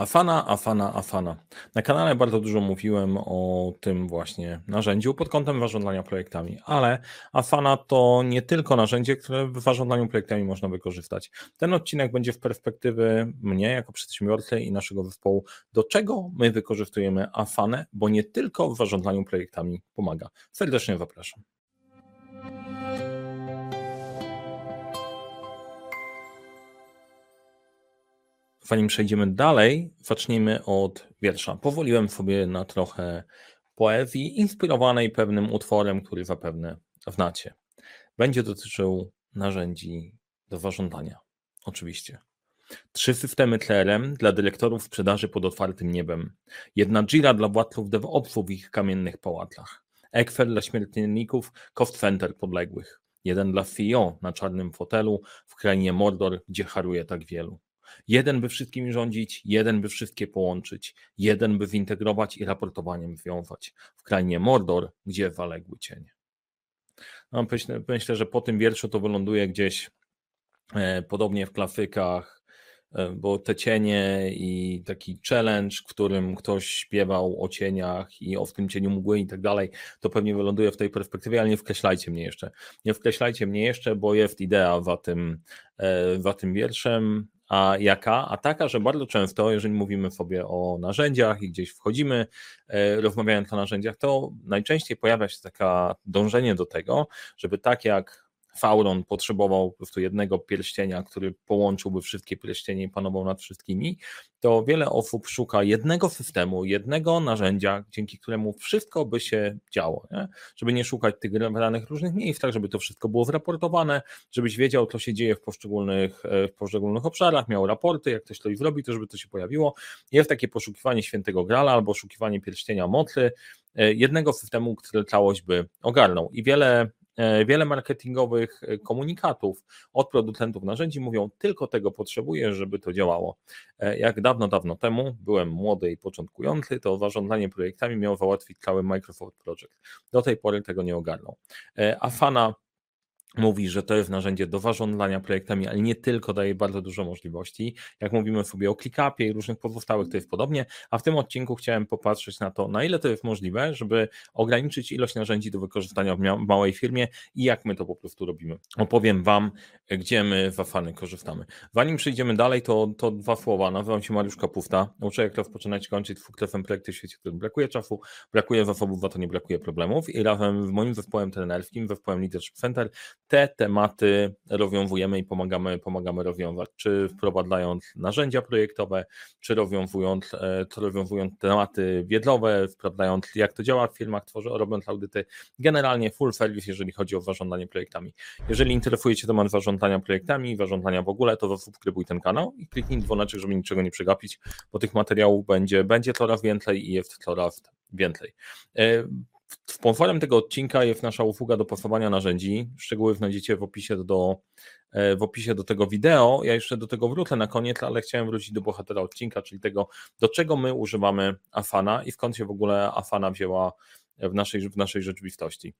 Afana, Afana, Afana. Na kanale bardzo dużo mówiłem o tym właśnie narzędziu pod kątem zarządzania projektami, ale Afana to nie tylko narzędzie, które w zarządzaniu projektami można wykorzystać. Ten odcinek będzie w perspektywy mnie jako przedsiębiorcy i naszego zespołu, do czego my wykorzystujemy Afanę, bo nie tylko w zarządzaniu projektami pomaga. Serdecznie zapraszam. Zanim przejdziemy dalej, zacznijmy od wiersza. Powoliłem sobie na trochę poezji, inspirowanej pewnym utworem, który zapewne znacie. Będzie dotyczył narzędzi do zarządzania. Oczywiście. Trzy systemy CRM dla dyrektorów sprzedaży pod otwartym niebem. Jedna Jira dla władców DevOpsów w ich kamiennych pałacach. Excel dla śmiertelników cost center podległych. Jeden dla CEO na czarnym fotelu w krainie Mordor, gdzie haruje tak wielu. Jeden by wszystkimi rządzić, jeden by wszystkie połączyć, jeden by zintegrować i raportowaniem związać. W krainie Mordor, gdzie waległy cienie. No, myślę, myślę, że po tym wierszu to wyląduje gdzieś e, podobnie w klasykach, e, bo te cienie i taki challenge, w którym ktoś śpiewał o cieniach i o w tym cieniu mgły i tak dalej, to pewnie wyląduje w tej perspektywie, ale nie wkreślajcie mnie jeszcze. Nie wkreślajcie mnie jeszcze, bo jest idea za tym, e, za tym wierszem. A jaka? A taka, że bardzo często, jeżeli mówimy sobie o narzędziach i gdzieś wchodzimy, e, rozmawiając o narzędziach, to najczęściej pojawia się taka dążenie do tego, żeby tak jak Sauron potrzebował po prostu jednego pierścienia, który połączyłby wszystkie pierścienie i panował nad wszystkimi, to wiele osób szuka jednego systemu, jednego narzędzia, dzięki któremu wszystko by się działo. Nie? Żeby nie szukać tych danych różnych miejsc, tak żeby to wszystko było zraportowane, żebyś wiedział, co się dzieje w poszczególnych, e, w poszczególnych obszarach, miał raporty, jak ktoś coś zrobi, to żeby to się pojawiło. Jest takie poszukiwanie świętego grala albo poszukiwanie pierścienia mocy, e, jednego systemu, który całość by ogarnął. I wiele wiele marketingowych e, komunikatów od producentów narzędzi mówią, tylko tego potrzebuję, żeby to działało. E, jak dawno, dawno temu byłem młody i początkujący, to zarządzanie projektami miał załatwić cały Microsoft Project. Do tej pory tego nie ogarnął. Afana mówi, że to jest narzędzie do zarządzania projektami, ale nie tylko daje bardzo dużo możliwości. Jak mówimy sobie o ClickUpie i różnych pozostałych, to jest podobnie, a w tym odcinku chciałem popatrzeć na to, na ile to jest możliwe, żeby ograniczyć ilość narzędzi do wykorzystania w małej firmie i jak my to po prostu robimy. Opowiem Wam, gdzie my w Afany korzystamy. Zanim przejdziemy dalej, to, to dwa słowa. Nazywam się Mariusz Kapusta. Uczę, jak rozpoczynać kończyć dwukrefem projekty w świecie, w którym brakuje czasu, brakuje zasobów, za to nie brakuje problemów i razem z moim zespołem trenerskim, zespołem Leadership Center te tematy rozwiązujemy i pomagamy, pomagamy rozwiązać, czy wprowadzając narzędzia projektowe, czy rozwiązując, e, czy rozwiązując tematy wiedzowe, sprawdzając jak to działa w firmach, tworzą, robiąc audyty. Generalnie full service, jeżeli chodzi o zarządzanie projektami. Jeżeli interesuje Cię temat zarządzania projektami, zarządzania w ogóle, to zasubskrybuj ten kanał i kliknij dzwoneczek, żeby niczego nie przegapić, bo tych materiałów będzie, będzie coraz więcej i jest coraz więcej. Sponsorem tego odcinka jest nasza usługa dopasowania narzędzi. Szczegóły znajdziecie w opisie do, e, w opisie do tego wideo. Ja jeszcze do tego wrócę na koniec, ale chciałem wrócić do bohatera odcinka, czyli tego, do czego my używamy Afana i skąd się w ogóle Afana wzięła w naszej, w naszej rzeczywistości.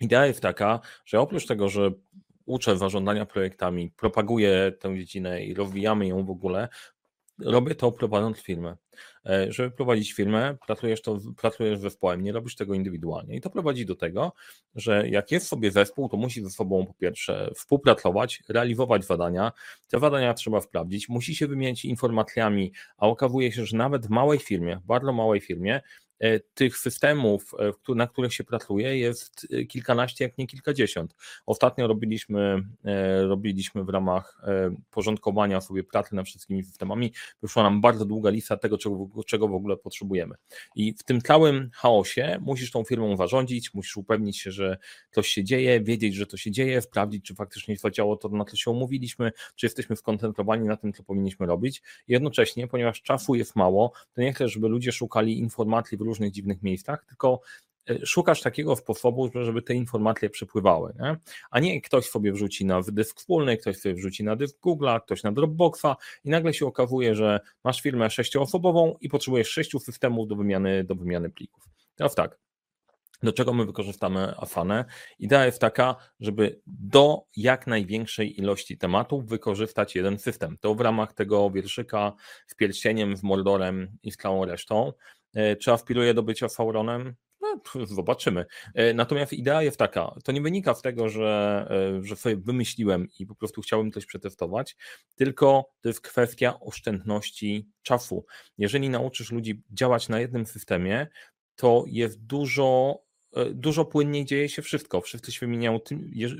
Idea jest taka, że oprócz tego, że uczę zarządzania projektami, propaguję tę dziedzinę i rozwijamy ją w ogóle, robię to prowadząc firmę. E, żeby prowadzić firmę, pracujesz, to, pracujesz zespołem, nie robisz tego indywidualnie. I to prowadzi do tego, że jak jest sobie zespół, to musi ze sobą po pierwsze współpracować, realizować zadania. Te zadania trzeba sprawdzić, musi się wymieniać informacjami, a okazuje się, że nawet w małej firmie, bardzo małej firmie, tych systemów, e, na których się pracuje, jest e, kilkanaście, jak nie kilkadziesiąt. Ostatnio robiliśmy, robiliśmy w ramach porządkowania sobie pracy nad wszystkimi systemami, wyszła nam bardzo długa lista tego, czego, czego w ogóle potrzebujemy. I w tym całym chaosie musisz tą firmą zarządzić, musisz upewnić się, że coś się dzieje, wiedzieć, że to się dzieje, sprawdzić, czy faktycznie zadziałało to, na co się umówiliśmy, czy jesteśmy skoncentrowani na tym, co powinniśmy robić. Jednocześnie, ponieważ czasu jest mało, to nie chcę, żeby ludzie szukali informacji w różnych dziwnych miejscach, tylko e, szukasz takiego sposobu, żeby te informacje przepływały, nie? a nie ktoś sobie wrzuci na dysk wspólny, ktoś sobie wrzuci na dysk Google'a, ktoś na Dropboxa i nagle się okazuje, że masz firmę sześcioosobową i potrzebujesz sześciu systemów do wymiany, do wymiany plików. Teraz tak, do czego my wykorzystamy Afanę? Idea jest taka, żeby do jak największej ilości tematów wykorzystać jeden system. To w ramach tego wierszyka z pierścieniem, z Mordorem i z całą resztą. E, czy aspiruje do bycia Sauronem? No, zobaczymy. E, natomiast idea jest taka, to nie wynika z tego, że, e, że sobie wymyśliłem i po prostu chciałbym coś przetestować, tylko to jest kwestia oszczędności czasu. Jeżeli nauczysz ludzi działać na jednym systemie, to jest dużo dużo płynniej dzieje się wszystko. Wszyscy się wymieniają,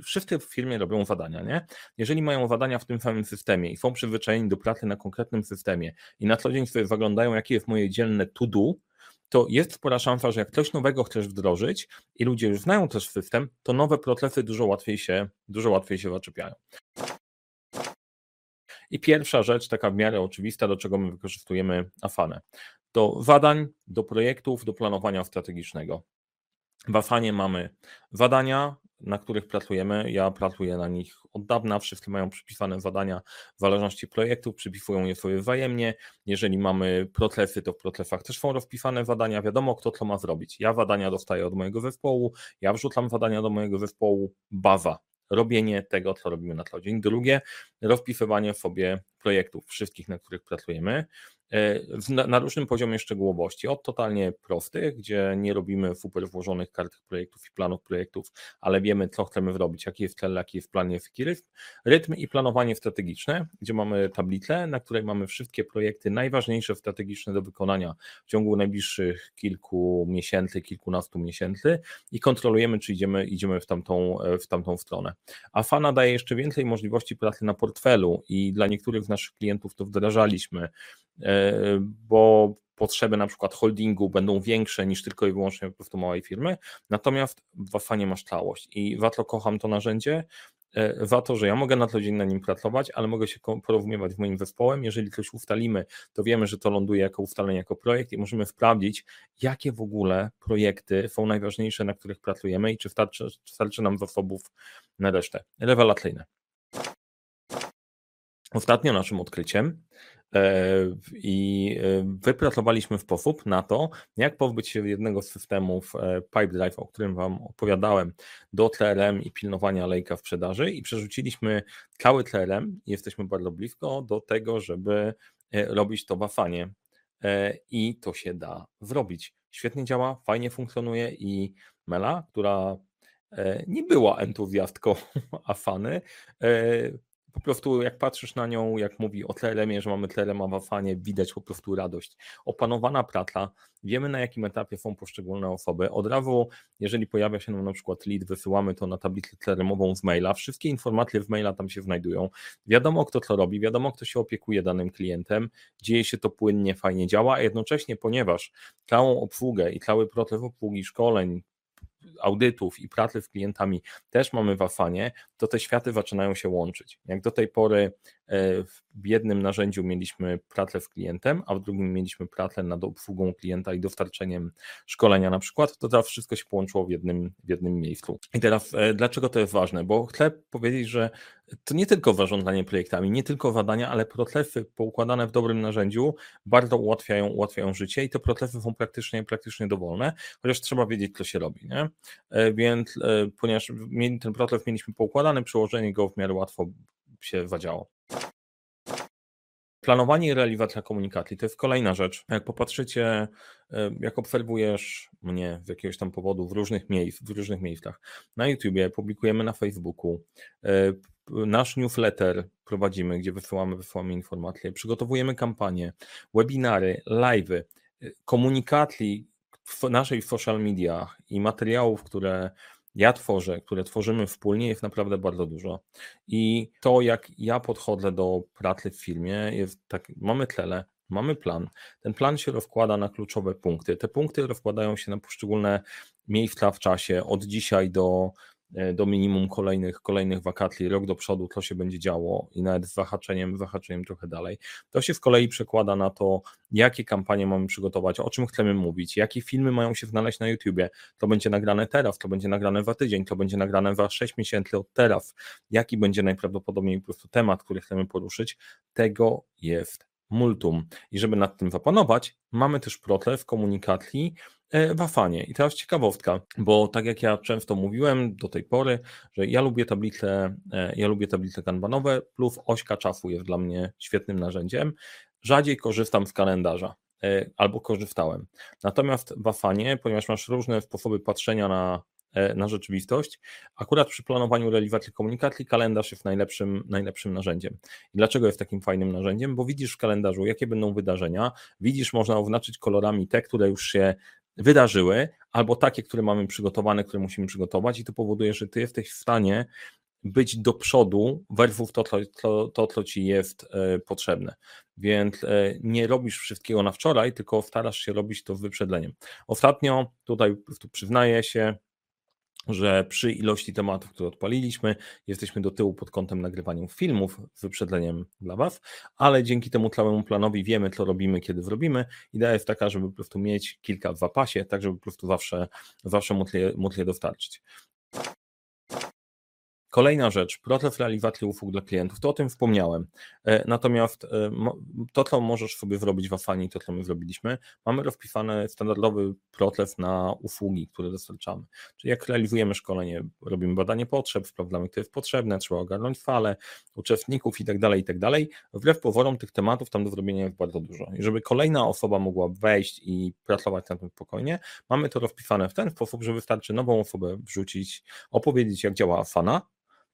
wszyscy w firmie robią zadania, nie? Jeżeli mają zadania w tym samym systemie i są przyzwyczajeni do pracy na konkretnym systemie i na co dzień sobie zaglądają, jakie jest moje dzielne to-do, to jest spora szansa, że jak coś nowego chcesz wdrożyć i ludzie już znają też system, to nowe procesy dużo łatwiej się, dużo łatwiej się zaczepiają. I pierwsza rzecz, taka w miarę oczywista, do czego my wykorzystujemy Afanę. Do zadań, do projektów, do planowania strategicznego. W mamy zadania, na których pracujemy. Ja pracuję na nich od dawna. Wszyscy mają przypisane zadania w zależności projektów, przypisują je sobie wzajemnie. Jeżeli mamy procesy, to w procesach też są rozpisane zadania. Wiadomo, kto co ma zrobić. Ja zadania dostaję od mojego zespołu, ja wrzucam zadania do mojego zespołu. Baza. Robienie tego, co robimy na co dzień. Drugie, rozpisywanie sobie projektów, wszystkich, na których pracujemy. E, na, różnym poziomie szczegółowości, od totalnie prostych, gdzie nie robimy super włożonych kart projektów i planów projektów, ale wiemy, co chcemy zrobić, jaki jest cel, jaki jest plan, jaki rytm, rytm i planowanie strategiczne, gdzie mamy tablicę, na której mamy wszystkie projekty najważniejsze strategiczne do wykonania w ciągu najbliższych kilku miesięcy, kilkunastu miesięcy i kontrolujemy, czy idziemy, idziemy w, tamtą, e, w tamtą stronę. A Fana daje jeszcze więcej możliwości pracy na portfelu i dla niektórych z naszych klientów to wdrażaliśmy bo potrzeby na przykład holdingu będą większe niż tylko i wyłącznie po prostu małej firmy, natomiast w Afanie masz całość i warto kocham to narzędzie, e, za to, że ja mogę na co dzień na nim pracować, ale mogę się porozumiewać z moim zespołem. Jeżeli coś ustalimy, to wiemy, że to ląduje jako ustalenie, jako projekt i możemy sprawdzić, jakie w ogóle projekty są najważniejsze, na których pracujemy i czy starczy, czy starczy nam zasobów na resztę. Rewelacyjne. Ostatnio naszym odkryciem E, I e, wypracowaliśmy sposób na to, jak pozbyć się jednego z systemów e, Pipedrive, o którym Wam opowiadałem, do TRM i pilnowania lejka w sprzedaży i przerzuciliśmy cały TRM, jesteśmy bardzo blisko do tego, żeby robić to w Afanie i to się da zrobić. Świetnie działa, fajnie funkcjonuje i Mela, która nie była entuzjastką Afany, po prostu jak patrzysz na nią, jak mówi o tlelemie, że mamy tlerema w Afanie, widać po prostu radość. Opanowana praca, wiemy na jakim etapie są poszczególne osoby. Od razu, jeżeli pojawia się nam na przykład lead, wysyłamy to na tablicę tleremową z maila, wszystkie informacje w maila tam się znajdują. Wiadomo kto to robi, wiadomo kto się opiekuje danym klientem, dzieje się to płynnie, fajnie działa, a jednocześnie, ponieważ całą obsługę i cały proces obsługi szkoleń, audytów i pracy z klientami też mamy w Afanie, to te światy zaczynają się łączyć. Jak do tej pory e, w jednym narzędziu mieliśmy pracę z klientem, a w drugim mieliśmy pracę nad obsługą klienta i dostarczeniem szkolenia na przykład, to teraz wszystko się połączyło w jednym, w jednym miejscu. I teraz e, dlaczego to jest ważne? Bo chcę powiedzieć, że to nie tylko zarządzanie projektami, nie tylko zadania, ale procesy poukładane w dobrym narzędziu bardzo ułatwiają, ułatwiają życie i te procesy są praktycznie, praktycznie dowolne, chociaż trzeba wiedzieć, co się robi. Nie? E, więc e, ponieważ ten proces mieliśmy poukładany, przełożenie go w miarę łatwo się zadziało. Planowanie i realizacja komunikacji to jest kolejna rzecz. Jak popatrzycie, e, jak obserwujesz mnie z jakiegoś tam powodu w różnych, miejsc, w różnych miejscach, na YouTubie, publikujemy na Facebooku, nasz newsletter prowadzimy, gdzie wysyłamy, wysyłamy informacje, przygotowujemy kampanie, webinary, live'y, komunikacji w naszej social mediach i materiałów, które ja tworzę, które tworzymy wspólnie, jest naprawdę bardzo dużo. I to, jak ja podchodzę do pracy w firmie, jest tak, mamy tle, mamy plan. Ten plan się rozkłada na kluczowe punkty. Te punkty rozkładają się na poszczególne miejsca w czasie, od dzisiaj do do minimum kolejnych, kolejnych wakacji, rok do przodu, co się będzie działo i nawet z wahaczeniem, wahaczeniem trochę dalej. To się z kolei przekłada na to, jakie kampanie mamy przygotować, o czym chcemy mówić, jakie filmy mają się znaleźć na YouTubie, to będzie nagrane teraz, to będzie nagrane za tydzień, to będzie nagrane za 6 miesięcy od teraz, jaki będzie najprawdopodobniej po prostu temat, który chcemy poruszyć, tego jest multum. I żeby nad tym zapanować, mamy też proces komunikacji e, w Afanie. I teraz ciekawostka, bo tak jak ja często mówiłem do tej pory, że ja lubię tablice, e, ja lubię tablice kanbanowe, plus ośka czasu jest dla mnie świetnym narzędziem. Rzadziej korzystam z kalendarza e, albo korzystałem. Natomiast w Afanie, ponieważ masz różne sposoby patrzenia na na rzeczywistość. Akurat przy planowaniu realizacji komunikacji kalendarz jest najlepszym, najlepszym narzędziem. I dlaczego jest takim fajnym narzędziem? Bo widzisz w kalendarzu, jakie będą wydarzenia, widzisz, można oznaczyć kolorami te, które już się wydarzyły, albo takie, które mamy przygotowane, które musimy przygotować, i to powoduje, że ty jesteś w stanie być do przodu versus to, to, to, co ci jest e, potrzebne. Więc e, nie robisz wszystkiego na wczoraj, tylko starasz się robić to z wyprzedzeniem. Ostatnio, tutaj tu przyznaję się, że przy ilości tematów, które odpaliliśmy, jesteśmy do tyłu pod kątem nagrywania filmów z wyprzedzeniem dla Was, ale dzięki temu całemu planowi wiemy, co robimy, kiedy zrobimy. Idea jest taka, żeby po prostu mieć kilka w zapasie, tak żeby po prostu zawsze, zawsze móc je, móc je dostarczyć. Kolejna rzecz, proces realizacji usług dla klientów, to o tym wspomniałem. E, natomiast e, to, co możesz sobie zrobić w Afani, to co my zrobiliśmy, mamy rozpisany standardowy proces na usługi, które dostarczamy. Czyli jak realizujemy szkolenie, robimy badanie potrzeb, sprawdzamy, kto jest potrzebne, trzeba ogarnąć falę, uczestników i tak dalej, i tak. Wbrew pozorom tych tematów tam do zrobienia jest bardzo dużo. I żeby kolejna osoba mogła wejść i pracować na tym spokojnie, mamy to rozpisane w ten sposób, że wystarczy nową osobę wrzucić, opowiedzieć jak działa Afana,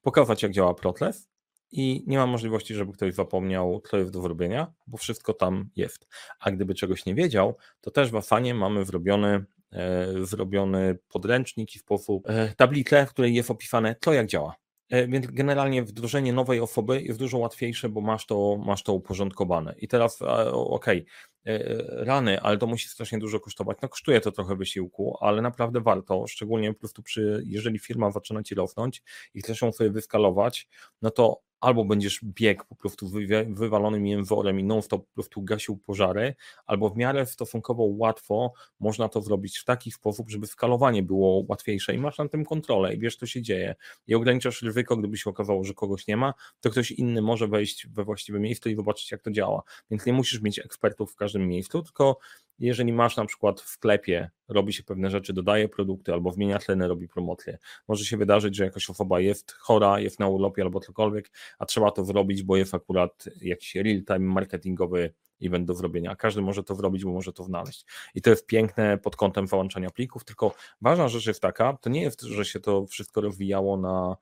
pokazać, jak działa Protlew i nie ma możliwości, żeby ktoś zapomniał, co jest do zrobienia, bo wszystko tam jest. A gdyby czegoś nie wiedział, to też w Asanie mamy zrobiony, e, zrobiony podręcznik i sposób e, tablicę, w której jest opisane, co jak działa. E, więc generalnie wdrożenie nowej osoby jest dużo łatwiejsze, bo masz to, masz to uporządkowane. I teraz, okej, okay, rany, ale to musi strasznie dużo kosztować. No kosztuje to trochę wysiłku, ale naprawdę warto, szczególnie po prostu przy, jeżeli firma zaczyna ci rosnąć i chcesz ją sobie wyskalować, no to albo będziesz biegł po prostu wywalonym jęworem i non-stop po prostu gasił pożary, albo w miarę stosunkowo łatwo można to zrobić w taki sposób, żeby skalowanie było łatwiejsze i masz na tym kontrolę i wiesz, co się dzieje i ograniczasz ryzyko, gdyby się okazało, że kogoś nie ma, to ktoś inny może wejść we właściwe miejsce i zobaczyć, jak to działa. Więc nie musisz mieć ekspertów w każdym miejscu, tylko jeżeli masz na przykład w sklepie, robi się pewne rzeczy, dodaje produkty albo zmienia tleny, robi promocję. Może się wydarzyć, że jakaś osoba jest chora, jest na urlopie albo cokolwiek, a trzeba to zrobić, bo jest akurat jakiś real-time marketingowy event do zrobienia. Każdy może to zrobić, bo może to znaleźć. I to jest piękne pod kątem załączania plików, tylko ważna rzecz jest taka, to nie jest, że się to wszystko rozwijało na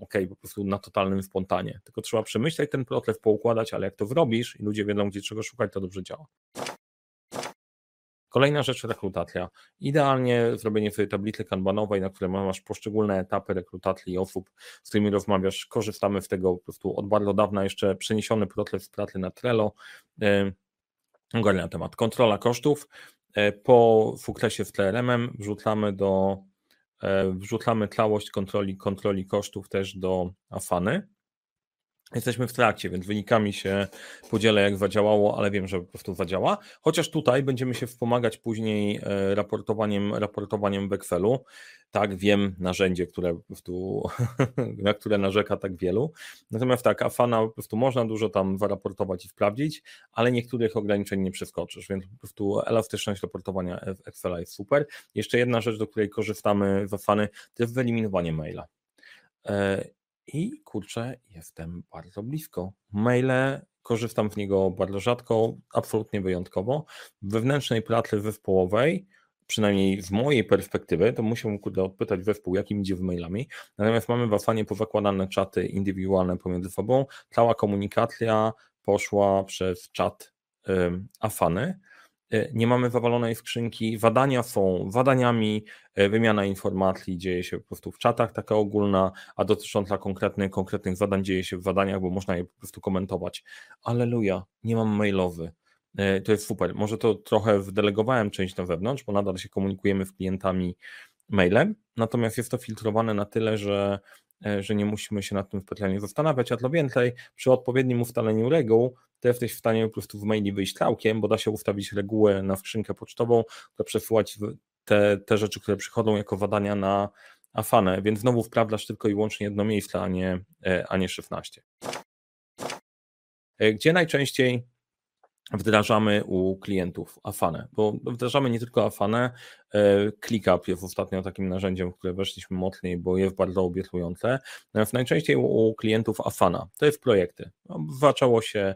ok, po prostu na totalnym spontanie. Tylko trzeba przemyśleć ten proces, poukładać, ale jak to zrobisz i ludzie wiedzą, gdzie czego szukać, to dobrze działa. Kolejna rzecz, rekrutacja. Idealnie zrobienie sobie tablicy kanbanowej, na której masz poszczególne etapy rekrutacji osób, z którymi rozmawiasz. Korzystamy z tego po prostu od bardzo dawna, jeszcze przeniesiony proces pracy na Trello. Ogarnia temat. Kontrola kosztów. E, po sukcesie z TRM-em wrzucamy do E, wrzucamy całość kontroli, kontroli kosztów też do Afany. Jesteśmy w trakcie, więc wynikami się podzielę, jak zadziałało, ale wiem, że po prostu zadziała. Chociaż tutaj będziemy się wspomagać później e, raportowaniem, raportowaniem w Excelu. Tak, wiem narzędzie, które po na które narzeka tak wielu. Natomiast tak, Afana po prostu można dużo tam zaraportować i sprawdzić, ale niektórych ograniczeń nie przeskoczysz, więc po prostu elastyczność raportowania Excela jest super. Jeszcze jedna rzecz, do której korzystamy w Afany, to jest wyeliminowanie maila. I kurczę, jestem bardzo blisko. Maile, korzystam z niego bardzo rzadko, absolutnie wyjątkowo. Wewnętrznej pracy zespołowej, przynajmniej z mojej perspektywy, to muszę kurde odpytać zespół, jakim idzie w mailami. Natomiast mamy w Afanie powakładane czaty indywidualne pomiędzy sobą. Cała komunikacja poszła przez czat Afany. E, nie mamy zawalonej skrzynki, badania są badaniami, e, wymiana informacji dzieje się po prostu w czatach, taka ogólna, a dotycząca konkretnych, konkretnych zadań dzieje się w badaniach, bo można je po prostu komentować. Aleluja, nie mam mailowy. E, to jest super. Może to trochę wdelegowałem część na wewnątrz, bo nadal się komunikujemy z klientami mailem, natomiast jest to filtrowane na tyle, że E, że nie musimy się nad tym specjalnie zastanawiać, a to więcej, przy odpowiednim ustaleniu reguł, to jesteś w stanie po prostu w maili wyjść całkiem, bo da się ustawić regułę na skrzynkę pocztową, która przesyłać te, te rzeczy, które przychodzą jako badania na Afanę, więc znowu wprawdasz tylko i wyłącznie jedno miejsce, a nie, e, a nie 16. E, gdzie najczęściej wdrażamy u klientów Afanę, bo wdrażamy nie tylko Afanę, e, ClickUp jest ostatnio takim narzędziem, w które weszliśmy mocniej, bo jest bardzo obiecujące. Najczęściej u klientów Afana, to jest projekty. No, zaczęło się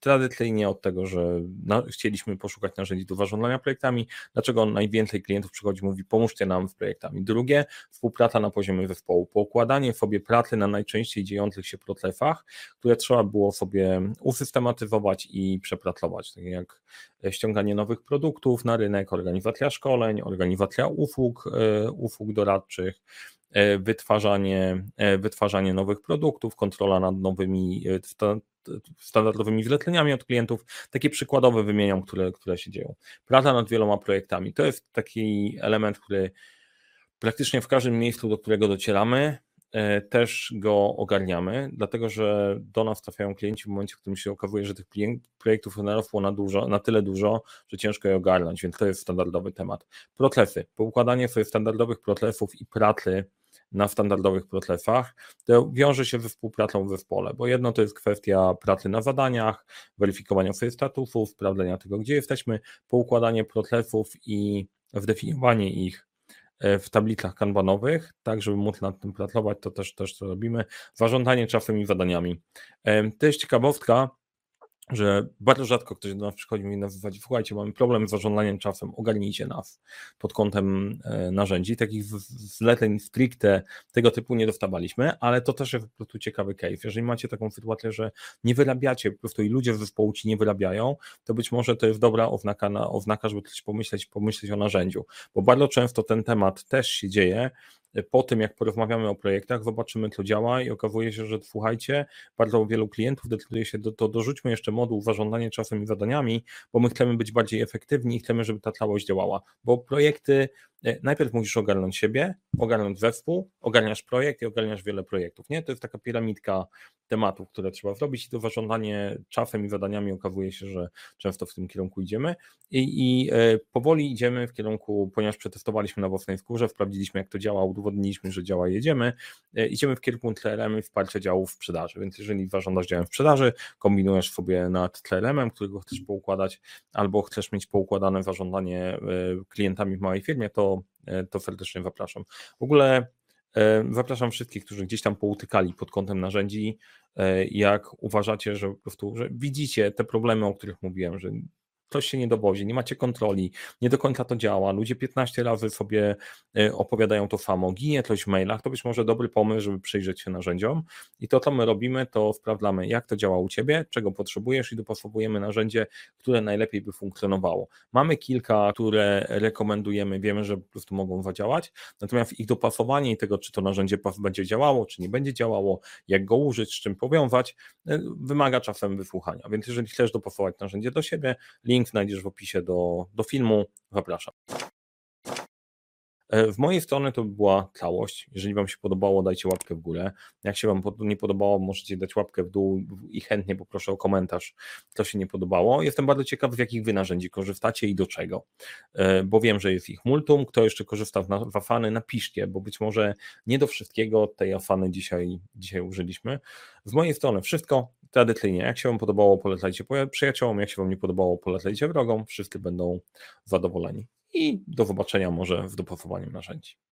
Tradycyjnie od tego, że chcieliśmy poszukać narzędzi do zarządzania projektami, dlaczego najwięcej klientów przychodzi mówi pomóżcie nam w projektami. Drugie, współpraca na poziomie zespołu, poukładanie sobie pracy na najczęściej dziejących się procesach, które trzeba było sobie usystematyzować i przepracować, tak jak ściąganie nowych produktów na rynek, organizacja szkoleń, organizacja usług, e, usług doradczych, e, wytwarzanie, e, wytwarzanie nowych produktów, kontrola nad nowymi standardowymi zleceniami od klientów. Takie przykładowe wymieniam, które, które się dzieją. Praca nad wieloma projektami. To jest taki element, który praktycznie w każdym miejscu, do którego docieramy, e, też go ogarniamy, dlatego że do nas trafiają klienci w momencie, w którym się okazuje, że tych projektów narosło na, dużo, na tyle dużo, że ciężko je ogarnąć, więc to jest standardowy temat. Procesy, poukładanie sobie standardowych procesów i pracy na standardowych procesach, to wiąże się ze współpracą w zespole, bo jedno to jest kwestia pracy na zadaniach, weryfikowania swoich statusów, sprawdzenia tego, gdzie jesteśmy, poukładanie procesów i zdefiniowanie ich e, w tablicach kanbanowych, tak żeby móc nad tym pracować, to też, też to robimy. Zarządzanie czasem i zadaniami. E, to jest ciekawostka, że bardzo rzadko ktoś do nas przychodzi i mówi zasadzie, słuchajcie, mamy problem z zarządzaniem czasem, ogarnijcie nas pod kątem e, narzędzi. Takich zleceń stricte tego typu nie dostawaliśmy, ale to też jest po prostu ciekawy case. Jeżeli macie taką sytuację, że nie wyrabiacie, po prostu i ludzie w zespołu ci nie wyrabiają, to być może to jest dobra oznaka, na, oznaka żeby coś pomyśleć, pomyśleć o narzędziu, bo bardzo często ten temat też się dzieje, po tym, jak porozmawiamy o projektach, zobaczymy, co działa i okazuje się, że słuchajcie, bardzo wielu klientów decyduje się, do, to dorzućmy jeszcze moduł zarządzanie czasem i zadaniami, bo my chcemy być bardziej efektywni i chcemy, żeby ta całość działała, bo projekty najpierw musisz ogarnąć siebie, ogarnąć zespół, ogarniasz projekt i ogarniasz wiele projektów. Nie? To jest taka piramidka tematów, które trzeba zrobić i to zarządzanie czasem i zadaniami okazuje się, że często w tym kierunku idziemy i, i e, powoli idziemy w kierunku, ponieważ przetestowaliśmy na własnej skórze, sprawdziliśmy jak to działa, udowodniliśmy, że działa, jedziemy, e, idziemy w kierunku CRM i wsparcia działów sprzedaży, więc jeżeli zarządzasz działem sprzedaży, kombinujesz sobie nad CRM-em, którego chcesz poukładać, albo chcesz mieć poukładane zarządzanie klientami w małej firmie, to E, to, serdecznie zapraszam. W ogóle e, zapraszam wszystkich, którzy gdzieś tam poutykali pod kątem narzędzi, e, jak uważacie, że po prostu że widzicie te problemy, o których mówiłem, że ktoś się nie dowozi, nie macie kontroli, nie do końca to działa, ludzie 15 razy sobie e, opowiadają to samo, ginie coś w mailach, to być może dobry pomysł, żeby przyjrzeć się narzędziom. I to, co my robimy, to sprawdzamy, jak to działa u Ciebie, czego potrzebujesz i dopasowujemy narzędzie, które najlepiej by funkcjonowało. Mamy kilka, które rekomendujemy, wiemy, że po prostu mogą zadziałać, natomiast ich dopasowanie i tego, czy to narzędzie będzie działało, czy nie będzie działało, jak go użyć, z czym powiązać, e, wymaga czasem wysłuchania, więc jeżeli chcesz dopasować narzędzie do siebie, link Link znajdziesz w opisie do, do filmu. Zapraszam. E, w mojej strony to by była całość. Jeżeli Wam się podobało, dajcie łapkę w górę. Jak się Wam nie podobało, możecie dać łapkę w dół i chętnie poproszę o komentarz, co się nie podobało. Jestem bardzo ciekaw, z jakich Wy narzędzi korzystacie i do czego, e, bo wiem, że jest ich multum. Kto jeszcze korzysta w Afany, napiszcie, bo być może nie do wszystkiego tej Afany dzisiaj, dzisiaj użyliśmy. Z mojej strony wszystko. Tradycyjnie, jak się Wam podobało, polecajcie przyjaciołom, jak się Wam nie podobało, polecajcie wrogom. Wszyscy będą zadowoleni i do zobaczenia może w dopasowaniu narzędzi.